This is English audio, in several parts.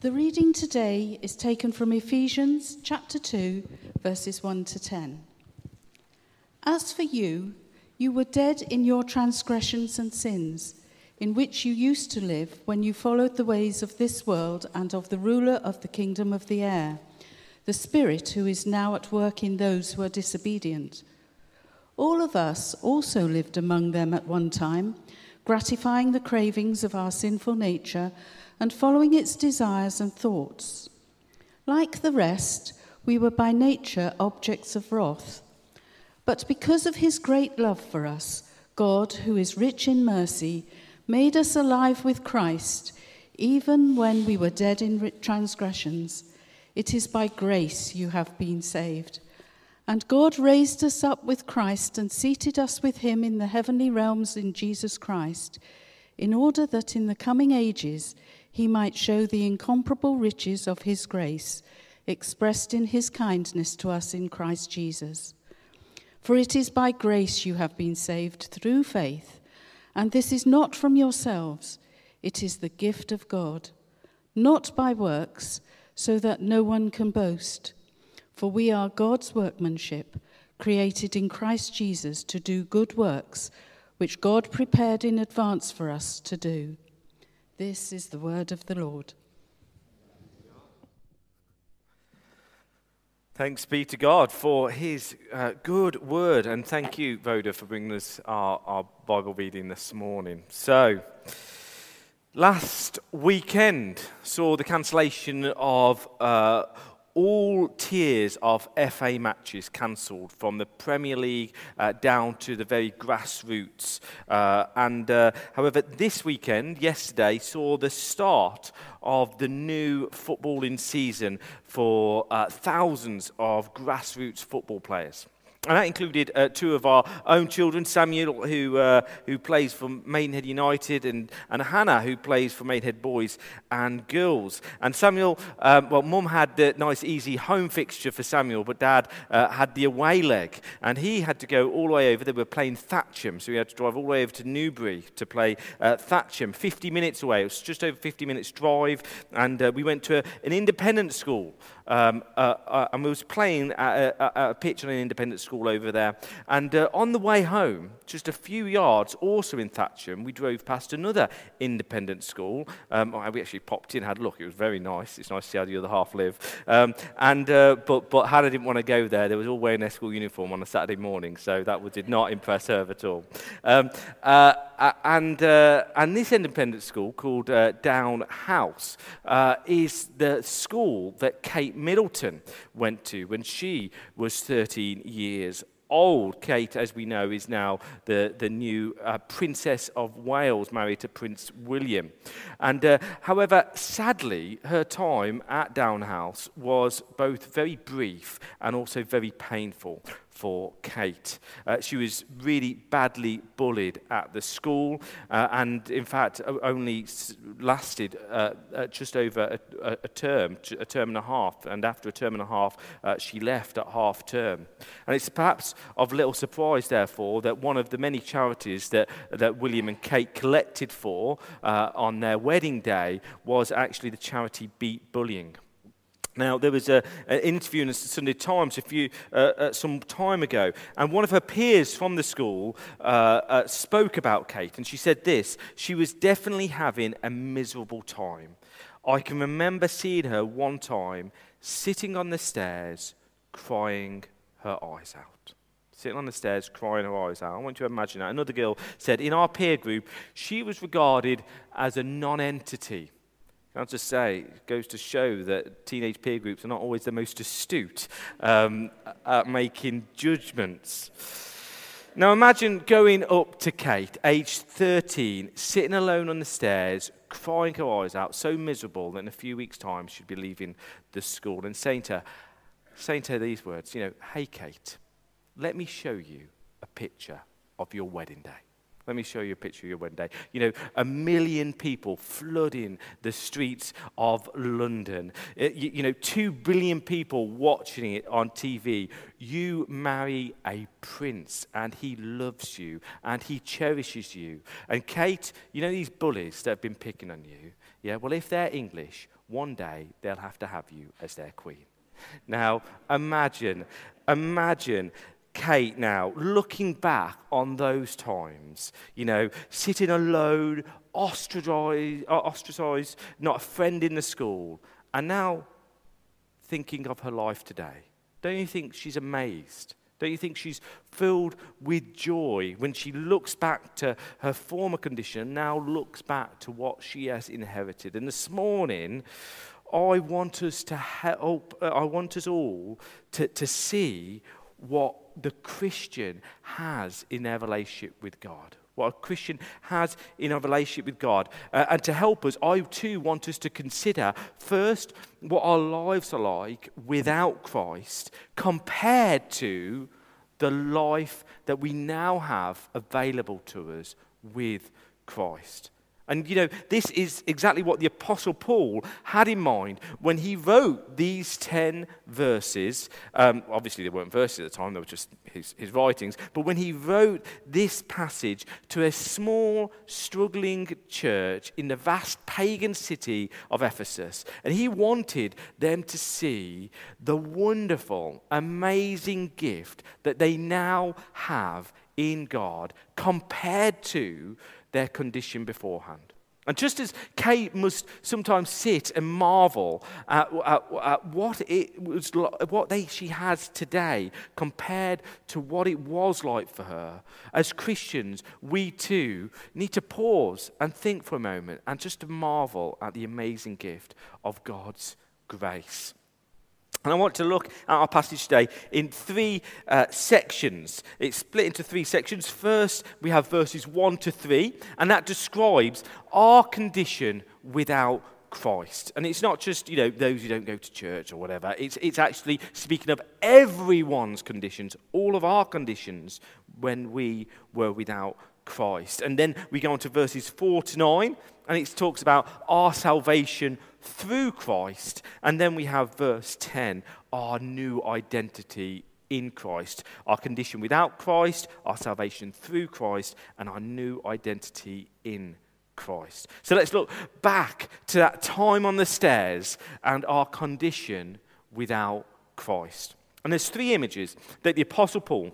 The reading today is taken from Ephesians chapter 2, verses 1 to 10. As for you, you were dead in your transgressions and sins, in which you used to live when you followed the ways of this world and of the ruler of the kingdom of the air, the Spirit who is now at work in those who are disobedient. All of us also lived among them at one time, gratifying the cravings of our sinful nature and following its desires and thoughts. Like the rest, we were by nature objects of wrath. But because of his great love for us, God, who is rich in mercy, made us alive with Christ, even when we were dead in transgressions. It is by grace you have been saved. And God raised us up with Christ and seated us with him in the heavenly realms in Jesus Christ, in order that in the coming ages he might show the incomparable riches of his grace, expressed in his kindness to us in Christ Jesus. For it is by grace you have been saved through faith, and this is not from yourselves, it is the gift of God, not by works, so that no one can boast. For we are God's workmanship, created in Christ Jesus to do good works, which God prepared in advance for us to do. This is the word of the Lord. Thanks be to God for his uh, good word. And thank you, Voda, for bringing us our, our Bible reading this morning. So, last weekend saw the cancellation of uh, all tiers of FA matches cancelled from the Premier League uh, down to the very grassroots. Uh, and uh, however, this weekend, yesterday, saw the start of the new footballing season for uh, thousands of grassroots football players. And that included uh, two of our own children, Samuel, who, uh, who plays for Maidenhead United, and, and Hannah, who plays for Maidenhead Boys and Girls. And Samuel, um, well, Mum had the nice, easy home fixture for Samuel, but Dad uh, had the away leg. And he had to go all the way over. They were playing Thatcham, so he had to drive all the way over to Newbury to play uh, Thatcham, 50 minutes away. It was just over 50 minutes drive. And uh, we went to a, an independent school. Um, uh, and we was playing at a, at a, pitch on an independent school over there. And uh, on the way home, just a few yards, also in Thatcham, we drove past another independent school. Um, we actually popped in, had a look. It was very nice. It's nice to see how the other half live. Um, and uh, but but Hannah didn't want to go there. They was all wearing their school uniform on a Saturday morning, so that did not impress her at all. Um, uh, and uh, and this independent school called Downe House is the school that Kate Middleton went to when she was 13 years old. Kate, as we know, is now the, the new uh, Princess of Wales, married to Prince William. And uh, however, sadly, her time at Downe House was both very brief and also very painful for Kate. Uh, she was really badly bullied at the school, uh, and in fact, only lasted uh, uh, just over a, a, term, a term and a half. And after a term and a half, uh, she left at half term. And it's perhaps of little surprise, therefore, that one of the many charities that, that William and Kate collected for uh, on their wedding day was actually the charity Beat Bullying. Now, there was a, an interview in the Sunday Times a few, uh, uh, some time ago, and one of her peers from the school uh, uh, spoke about Kate, and she said this She was definitely having a miserable time. I can remember seeing her one time sitting on the stairs, crying her eyes out. Sitting on the stairs, crying her eyes out. I want you to imagine that. Another girl said, In our peer group, she was regarded as a non entity. I'll just say, it goes to show that teenage peer groups are not always the most astute um, at making judgments. Now imagine going up to Kate, aged 13, sitting alone on the stairs, crying her eyes out, so miserable that in a few weeks' time she'd be leaving the school, and saying to her, saying to her these words, you know, hey Kate, let me show you a picture of your wedding day. Let me show you a picture of your wedding day. You know, a million people flooding the streets of London. It, uh, you, you know, two billion people watching it on TV. You marry a prince, and he loves you, and he cherishes you. And Kate, you know these bullies that have been picking on you? Yeah, well, if they're English, one day they'll have to have you as their queen. Now, imagine, imagine Kate now looking back on those times, you know, sitting alone, ostracized, uh, ostracized, not a friend in the school, and now thinking of her life today. Don't you think she's amazed? Don't you think she's filled with joy when she looks back to her former condition, now looks back to what she has inherited? And this morning, I want us to help, uh, I want us all to, to see what the Christian has in their relationship with God what a Christian has in a relationship with God. Uh, and to help us, I too want us to consider first what our lives are like without Christ compared to the life that we now have available to us with Christ. And you know, this is exactly what the Apostle Paul had in mind when he wrote these 10 verses. Um, obviously, they weren't verses at the time, they were just his, his writings. But when he wrote this passage to a small, struggling church in the vast pagan city of Ephesus, and he wanted them to see the wonderful, amazing gift that they now have in God compared to their condition beforehand. And just as Kate must sometimes sit and marvel at, at, at, what it was, what they, she has today compared to what it was like for her, as Christians, we too need to pause and think for a moment and just to marvel at the amazing gift of God's grace. And I want to look at our passage today in three uh, sections. It's split into three sections. First, we have verses 1 to 3, and that describes our condition without Christ. And it's not just, you know, those who don't go to church or whatever. It's, it's actually speaking of everyone's conditions, all of our conditions when we were without Christ. And then we go on to verses 4 to 9, and it talks about our salvation through Christ. And then we have verse 10 our new identity in Christ, our condition without Christ, our salvation through Christ, and our new identity in Christ. So let's look back to that time on the stairs and our condition without Christ. And there's three images that the Apostle Paul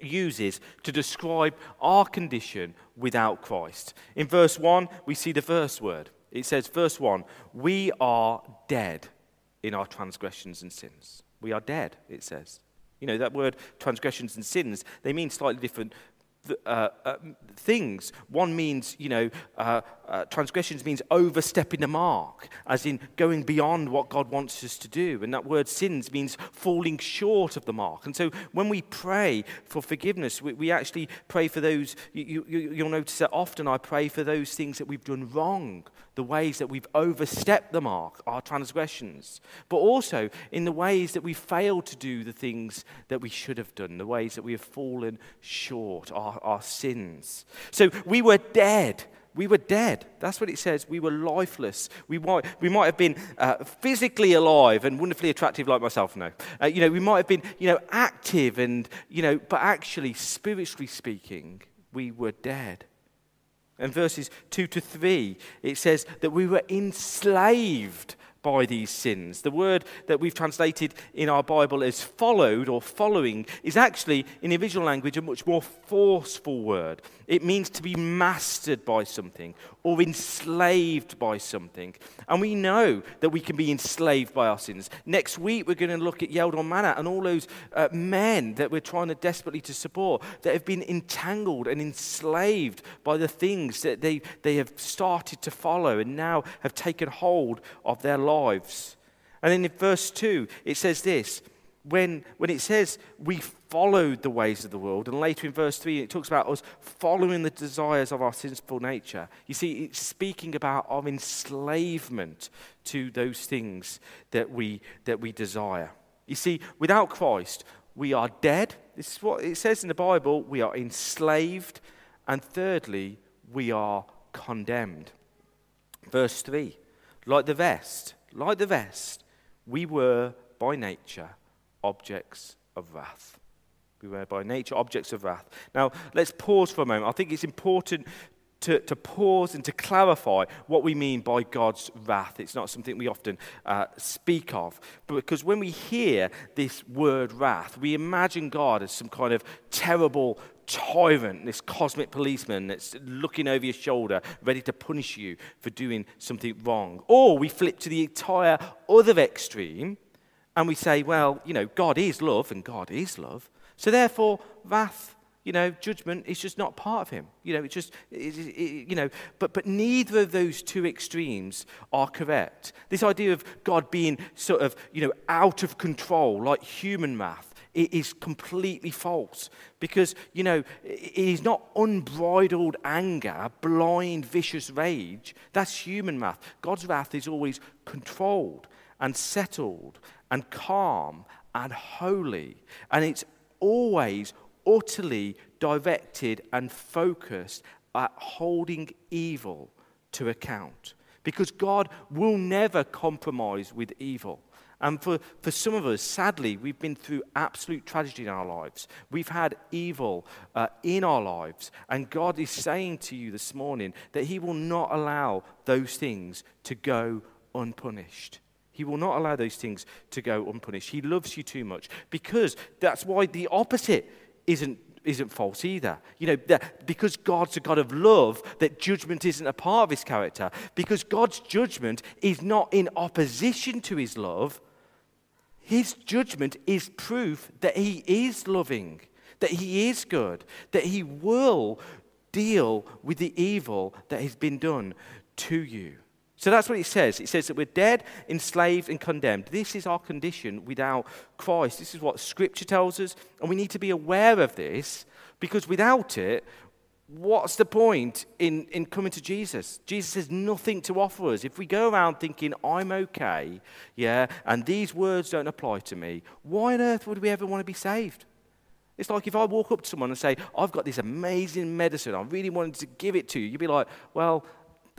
uses to describe our condition without Christ. In verse 1, we see the first word it says, verse 1 We are dead in our transgressions and sins. We are dead, it says. You know, that word transgressions and sins, they mean slightly different uh, uh, things. One means, you know, uh, uh, transgressions means overstepping the mark, as in going beyond what God wants us to do. And that word sins means falling short of the mark. And so when we pray for forgiveness, we, we actually pray for those, you, you, you'll notice that often I pray for those things that we've done wrong, the ways that we've overstepped the mark, our transgressions, but also in the ways that we failed to do the things that we should have done, the ways that we have fallen short, our, our sins. So we were dead we were dead. That's what it says. We were lifeless. We might, we might have been uh, physically alive and wonderfully attractive like myself now. Uh, you know, we might have been, you know, active and, you know, but actually, spiritually speaking, we were dead. And verses 2 to 3, it says that we were enslaved by these sins. The word that we've translated in our Bible as followed or following is actually, in the original language, a much more forceful word. It means to be mastered by something or enslaved by something. And we know that we can be enslaved by our sins. Next week, we're going to look at Yeldall Manor and all those uh, men that we're trying to desperately to support that have been entangled and enslaved by the things that they, they have started to follow and now have taken hold of their lives. And then in verse 2, it says this when, when it says we followed the ways of the world, and later in verse 3, it talks about us following the desires of our sinful nature. You see, it's speaking about our enslavement to those things that we, that we desire. You see, without Christ, we are dead. This is what it says in the Bible. We are enslaved. And thirdly, we are condemned. Verse 3 like the vest, like the rest, we were by nature objects of wrath. We were by nature objects of wrath. Now, let's pause for a moment. I think it's important to, to pause and to clarify what we mean by God's wrath. It's not something we often uh, speak of. Because when we hear this word wrath, we imagine God as some kind of terrible tyrant, this cosmic policeman that's looking over your shoulder, ready to punish you for doing something wrong. Or we flip to the entire other extreme and we say, well, you know, God is love and God is love. So therefore, wrath you know, judgment is just not part of him. You know, it's just, it, it, you know, but, but neither of those two extremes are correct. This idea of God being sort of, you know, out of control, like human wrath, it is completely false because, you know, it is not unbridled anger, blind, vicious rage. That's human wrath. God's wrath is always controlled and settled and calm and holy. And it's always utterly directed and focused at holding evil to account. Because God will never compromise with evil. And for, for some of us, sadly, we've been through absolute tragedy in our lives. We've had evil uh, in our lives. And God is saying to you this morning that He will not allow those things to go unpunished. He will not allow those things to go unpunished. He loves you too much because that's why the opposite isn't isn't false either. You know, because God's a God of love, that judgment isn't a part of his character. Because God's judgment is not in opposition to his love, his judgment is proof that he is loving, that he is good, that he will deal with the evil that has been done to you. So that's what it says. It says that we're dead, enslaved, and condemned. This is our condition without Christ. This is what Scripture tells us. And we need to be aware of this because without it, what's the point in, in coming to Jesus? Jesus has nothing to offer us. If we go around thinking, I'm okay, yeah, and these words don't apply to me, why on earth would we ever want to be saved? It's like if I walk up to someone and say, I've got this amazing medicine, I really wanted to give it to you, you'd be like, well,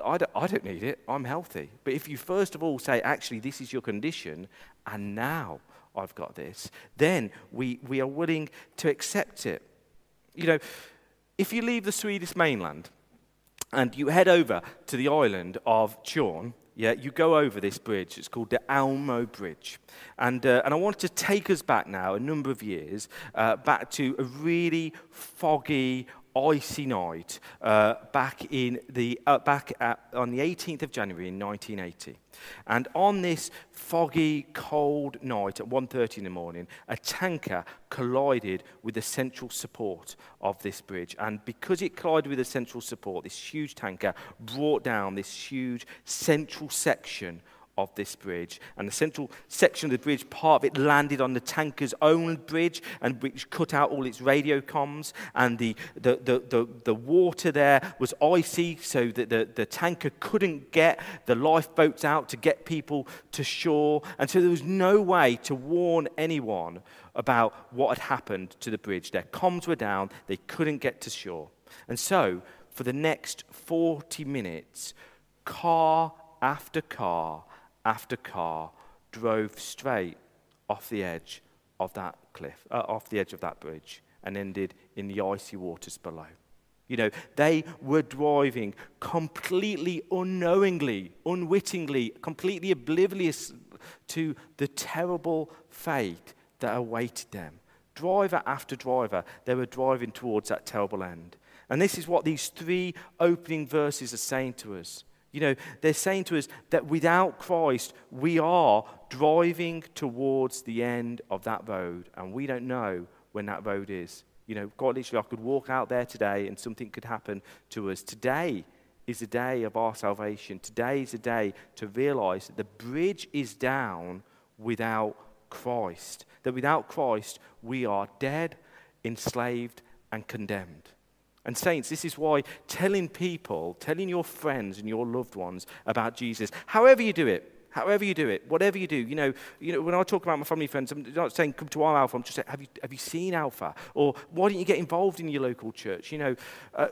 I don't, I don't need it. I'm healthy. But if you first of all say, actually, this is your condition, and now I've got this, then we, we are willing to accept it. You know, if you leave the Swedish mainland and you head over to the island of Tjörn, yeah, you go over this bridge. It's called the Almö Bridge. And, uh, and I want to take us back now, a number of years, uh, back to a really foggy, icy night uh, back, in the, uh, back at, on the 18th of January in 1980. And on this foggy, cold night at 1.30 in the morning, a tanker collided with the central support of this bridge. And because it collided with the central support, this huge tanker brought down this huge central section of this bridge. And the central section of the bridge, part of it landed on the tanker's own bridge and which cut out all its radio comms. And the, the, the, the, the water there was icy, so that the, the tanker couldn't get the lifeboats out to get people to shore. And so there was no way to warn anyone about what had happened to the bridge. Their comms were down, they couldn't get to shore. And so, for the next 40 minutes, car after car after car drove straight off the edge of that cliff, uh, off the edge of that bridge, and ended in the icy waters below. You know, they were driving completely unknowingly, unwittingly, completely oblivious to the terrible fate that awaited them. Driver after driver, they were driving towards that terrible end. And this is what these three opening verses are saying to us. You know, they're saying to us that without Christ, we are driving towards the end of that road, and we don't know when that road is. You know, quite literally, I could walk out there today and something could happen to us. Today is the day of our salvation. Today is the day to realize that the bridge is down without Christ. That without Christ, we are dead, enslaved, and condemned. And, saints, this is why telling people, telling your friends and your loved ones about Jesus, however you do it, however you do it, whatever you do, you know, you know when I talk about my family friends, I'm not saying come to our Alpha, I'm just saying, have you, have you seen Alpha? Or why don't you get involved in your local church? You know, uh,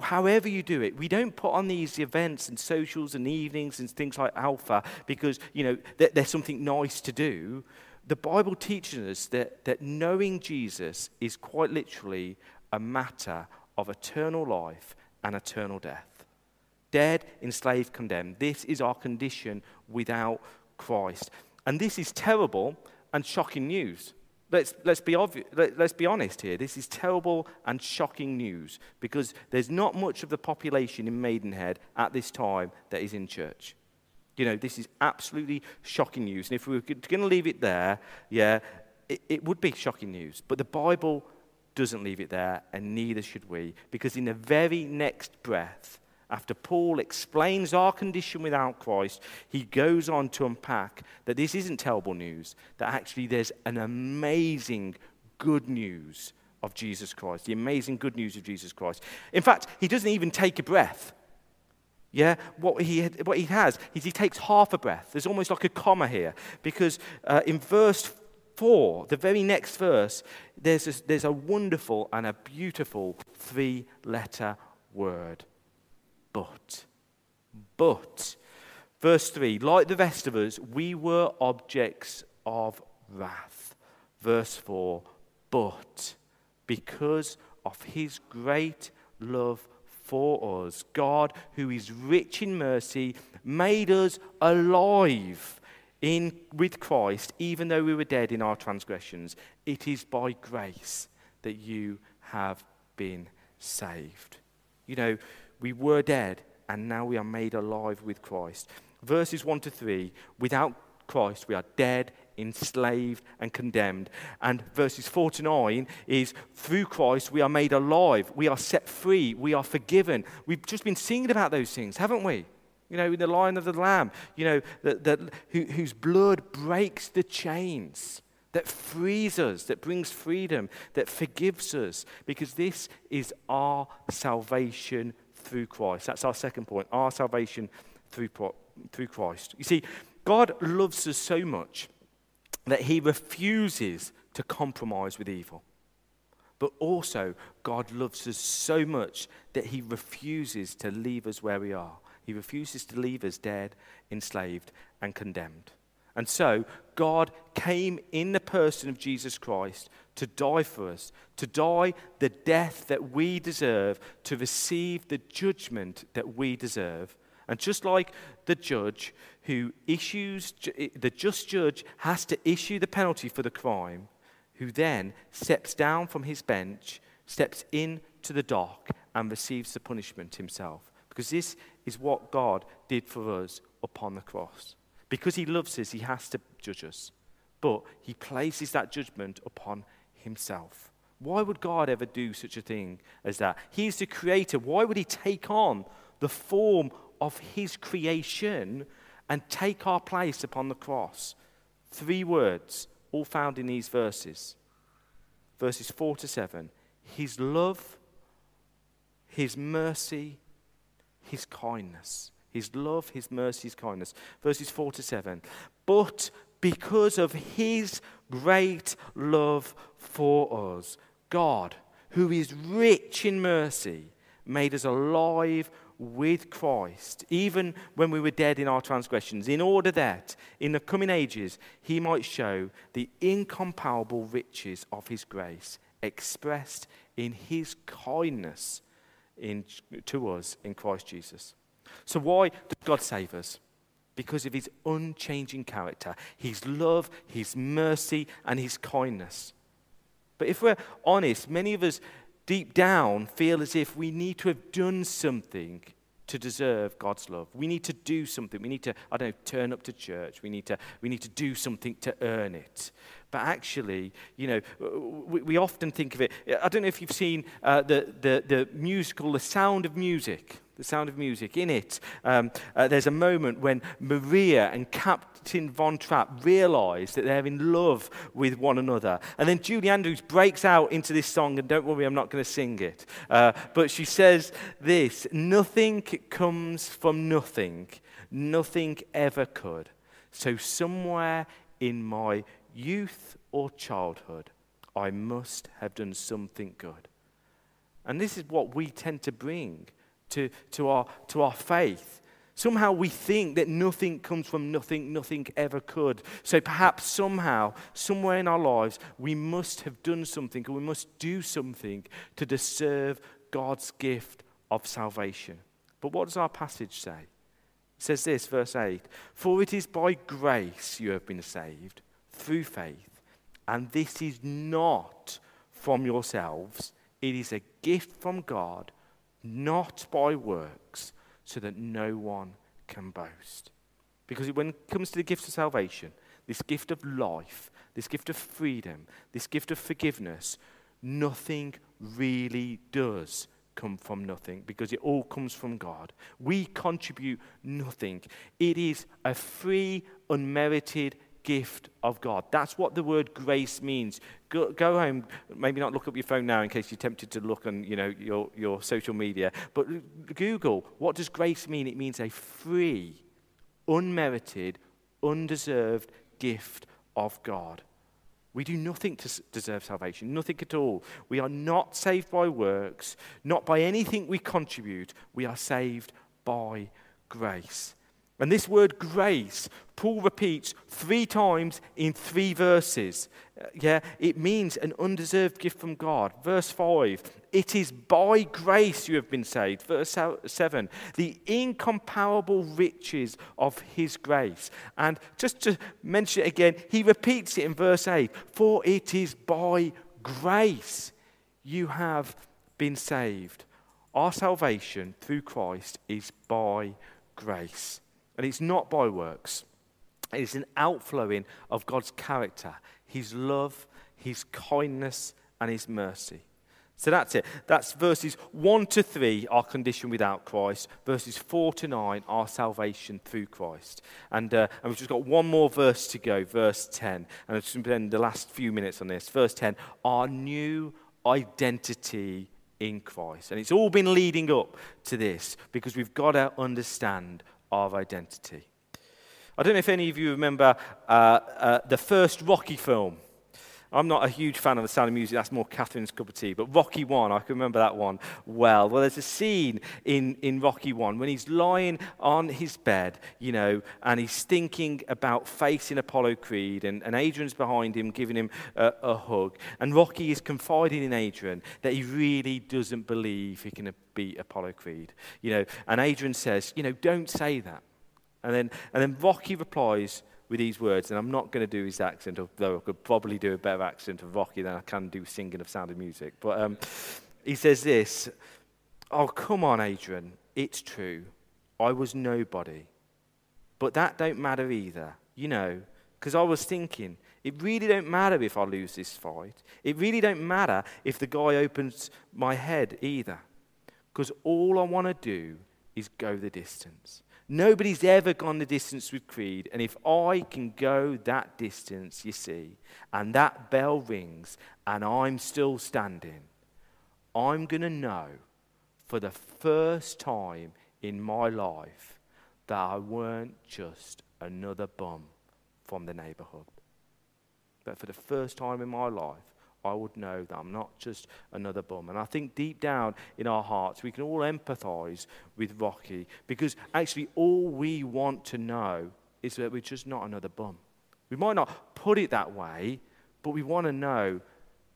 however you do it, we don't put on these events and socials and evenings and things like Alpha because, you know, there's something nice to do. The Bible teaches us that, that knowing Jesus is quite literally a matter of eternal life and eternal death. Dead, enslaved, condemned. This is our condition without Christ. And this is terrible and shocking news. Let's, let's, be obvi- let, let's be honest here. This is terrible and shocking news because there's not much of the population in Maidenhead at this time that is in church. You know, this is absolutely shocking news. And if we were going to leave it there, yeah, it, it would be shocking news. But the Bible doesn't leave it there, and neither should we, because in the very next breath, after Paul explains our condition without Christ, he goes on to unpack that this isn't terrible news, that actually there's an amazing good news of Jesus Christ, the amazing good news of Jesus Christ. In fact, he doesn't even take a breath. Yeah, what he, what he has is he takes half a breath. There's almost like a comma here because uh, in verse 4, the very next verse, there's a, there's a wonderful and a beautiful three letter word but. But. Verse 3 Like the rest of us, we were objects of wrath. Verse 4 But because of his great love for us, God, who is rich in mercy, made us alive in, with Christ, even though we were dead in our transgressions. It is by grace that you have been saved. You know, we were dead, and now we are made alive with Christ. Verses 1 to 3 without Christ, we are dead, enslaved, and condemned. And verses 4 to 9 is through Christ, we are made alive, we are set free, we are forgiven. We've just been singing about those things, haven't we? You know, in the line of the Lamb, you know, that, that, who, whose blood breaks the chains that frees us, that brings freedom, that forgives us, because this is our salvation through Christ. That's our second point our salvation through, through Christ. You see, God loves us so much that he refuses to compromise with evil. But also, God loves us so much that he refuses to leave us where we are. He refuses to leave us dead, enslaved, and condemned. And so, God came in the person of Jesus Christ to die for us, to die the death that we deserve, to receive the judgment that we deserve. And just like the judge who issues, eh, the just judge has to issue the penalty for the crime, who then steps down from his bench, steps into the dock, and receives the punishment himself. Because this is what God did for us upon the cross. Because he loves us, he has to judge us. But he places that judgment upon himself. Why would God ever do such a thing as that? He's the creator. Why would he take on the form of his creation and take our place upon the cross? Three words, all found in these verses. Verses 4 to 7. His love, his mercy, his kindness. His love, his mercy, his kindness. Verses 4 to 7. But because of his great love for us. God, who is rich in mercy, made us alive with Christ, even when we were dead in our transgressions, in order that in the coming ages he might show the incomparable riches of his grace expressed in his kindness in, to us in Christ Jesus. So, why does God save us? because of his unchanging character, his love, his mercy, and his kindness. But if we're honest, many of us deep down feel as if we need to have done something to deserve God's love. We need to do something. We need to, I don't know, turn up to church. We need to, we need to do something to earn it. But actually, you know, we, we often think of it. I don't know if you've seen uh, the, the, the musical The Sound of Music the sound of music. In it, um, uh, there's a moment when Maria and Captain Von Trapp realize that they're in love with one another. And then Julie Andrews breaks out into this song, and don't worry, I'm not going to sing it. Uh, but she says this Nothing comes from nothing, nothing ever could. So, somewhere in my youth or childhood, I must have done something good. And this is what we tend to bring to, to, our, to our faith. Somehow we think that nothing comes from nothing, nothing ever could. So perhaps somehow, somewhere in our lives, we must have done something or we must do something to deserve God's gift of salvation. But what does our passage say? It says this, verse 8 For it is by grace you have been saved through faith, and this is not from yourselves, it is a gift from God, not by works, so that no one can boast. Because when it comes to the gift of salvation, this gift of life, this gift of freedom, this gift of forgiveness, nothing really does come from nothing because it all comes from God. We contribute nothing. It is a free, unmerited gift of God. That's what the word grace means. Go, go, home, maybe not look up your phone now in case you're tempted to look on you know, your, your social media, but Google, what does grace mean? It means a free, unmerited, undeserved gift of God. We do nothing to deserve salvation, nothing at all. We are not saved by works, not by anything we contribute. We are saved by grace. And this word grace, Paul repeats three times in three verses. Uh, yeah, it means an undeserved gift from God. Verse 5, it is by grace you have been saved. Verse 7, the incomparable riches of his grace. And just to mention it again, he repeats it in verse 8, for it is by grace you have been saved. Our salvation through Christ is by grace. And it's not by works, it's an outflowing of God's character, His love, His kindness, and His mercy. So that's it. That's verses 1 to 3, our condition without Christ. Verses 4 to 9, our salvation through Christ. And, uh, and we've just got one more verse to go, verse 10. And I'll spend the last few minutes on this. Verse 10, our new identity in Christ. And it's all been leading up to this because we've got to understand of identity. I don't know if any of you remember uh, uh, the first Rocky film. I'm not a huge fan of the sound of music, that's more Catherine's cup of tea. But Rocky 1, I can remember that one well. Well, there's a scene in, in Rocky 1 when he's lying on his bed, you know, and he's thinking about facing Apollo Creed, and, and Adrian's behind him giving him a, a hug. And Rocky is confiding in Adrian that he really doesn't believe he can beat Apollo Creed, you know. And Adrian says, you know, don't say that. And then, and then Rocky replies, with these words, and I'm not going to do his accent, although I could probably do a better accent of Rocky than I can do singing of Sound of Music. But um, he says this Oh, come on, Adrian. It's true. I was nobody. But that don't matter either, you know, because I was thinking, it really don't matter if I lose this fight. It really don't matter if the guy opens my head either. Because all I want to do is go the distance. Nobody's ever gone the distance with Creed. And if I can go that distance, you see, and that bell rings and I'm still standing, I'm going to know for the first time in my life that I weren't just another bum from the neighborhood. But for the first time in my life, I would know that I'm not just another bum. And I think deep down in our hearts, we can all empathize with Rocky because actually all we want to know is that we're just not another bum. We might not put it that way, but we want to know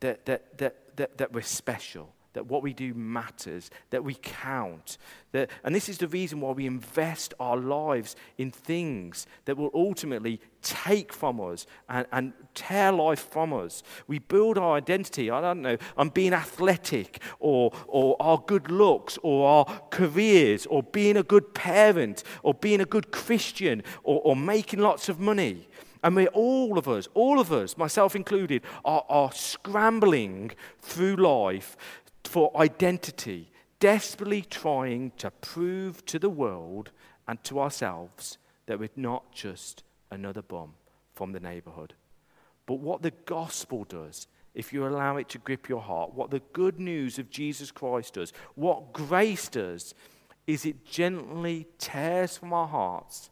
that, that, that, that, that we're special that what we do matters, that we count. That, and this is the reason why we invest our lives in things that will ultimately take from us and, and tear life from us. We build our identity, I don't know, on being athletic or, or our good looks or our careers or being a good parent or being a good Christian or, or making lots of money. And we all of us, all of us, myself included, are, are scrambling through life for identity, desperately trying to prove to the world and to ourselves that we're not just another bum from the neighborhood. But what the gospel does, if you allow it to grip your heart, what the good news of Jesus Christ does, what grace does, is it gently tears from our hearts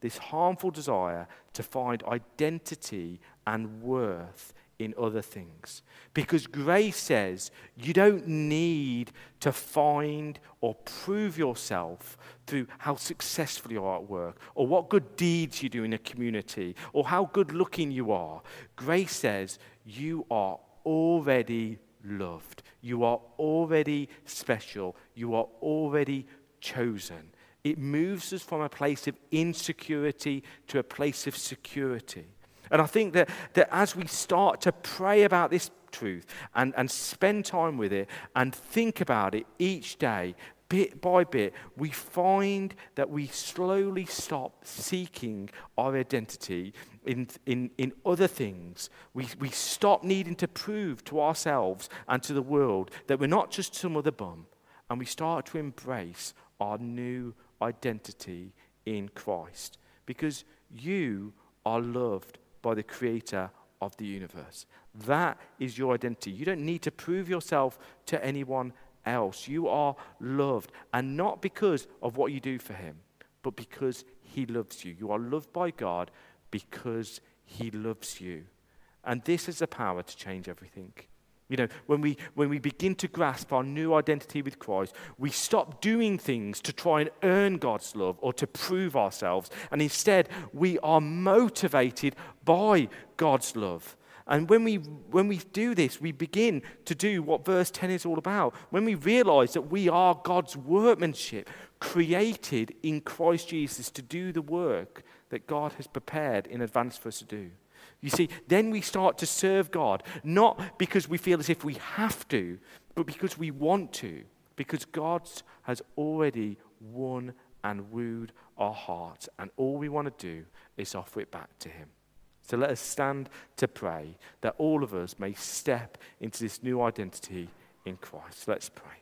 this harmful desire to find identity and worth in other things. Because grace says you don't need to find or prove yourself through how successful you are at work, or what good deeds you do in a community, or how good looking you are. Grace says you are already loved. You are already special. You are already chosen. It moves us from a place of insecurity to a place of security. And I think that, that as we start to pray about this truth and, and spend time with it and think about it each day, bit by bit, we find that we slowly stop seeking our identity in, in, in other things. We, we stop needing to prove to ourselves and to the world that we're not just some other bum, and we start to embrace our new identity in Christ. Because you are loved by the Creator of the universe. That is your identity. You don't need to prove yourself to anyone else. You are loved, and not because of what you do for Him, but because He loves you. You are loved by God because He loves you. And this is the power to change everything. You know, when we, when we begin to grasp our new identity with Christ, we stop doing things to try and earn God's love or to prove ourselves. And instead, we are motivated by God's love. And when we, when we do this, we begin to do what verse 10 is all about. When we realize that we are God's workmanship, created in Christ Jesus to do the work that God has prepared in advance for us to do. You see, then we start to serve God, not because we feel as if we have to, but because we want to, because God has already won and wooed our hearts, and all we want to do is offer it back to Him. So let us stand to pray that all of us may step into this new identity in Christ. Let's pray.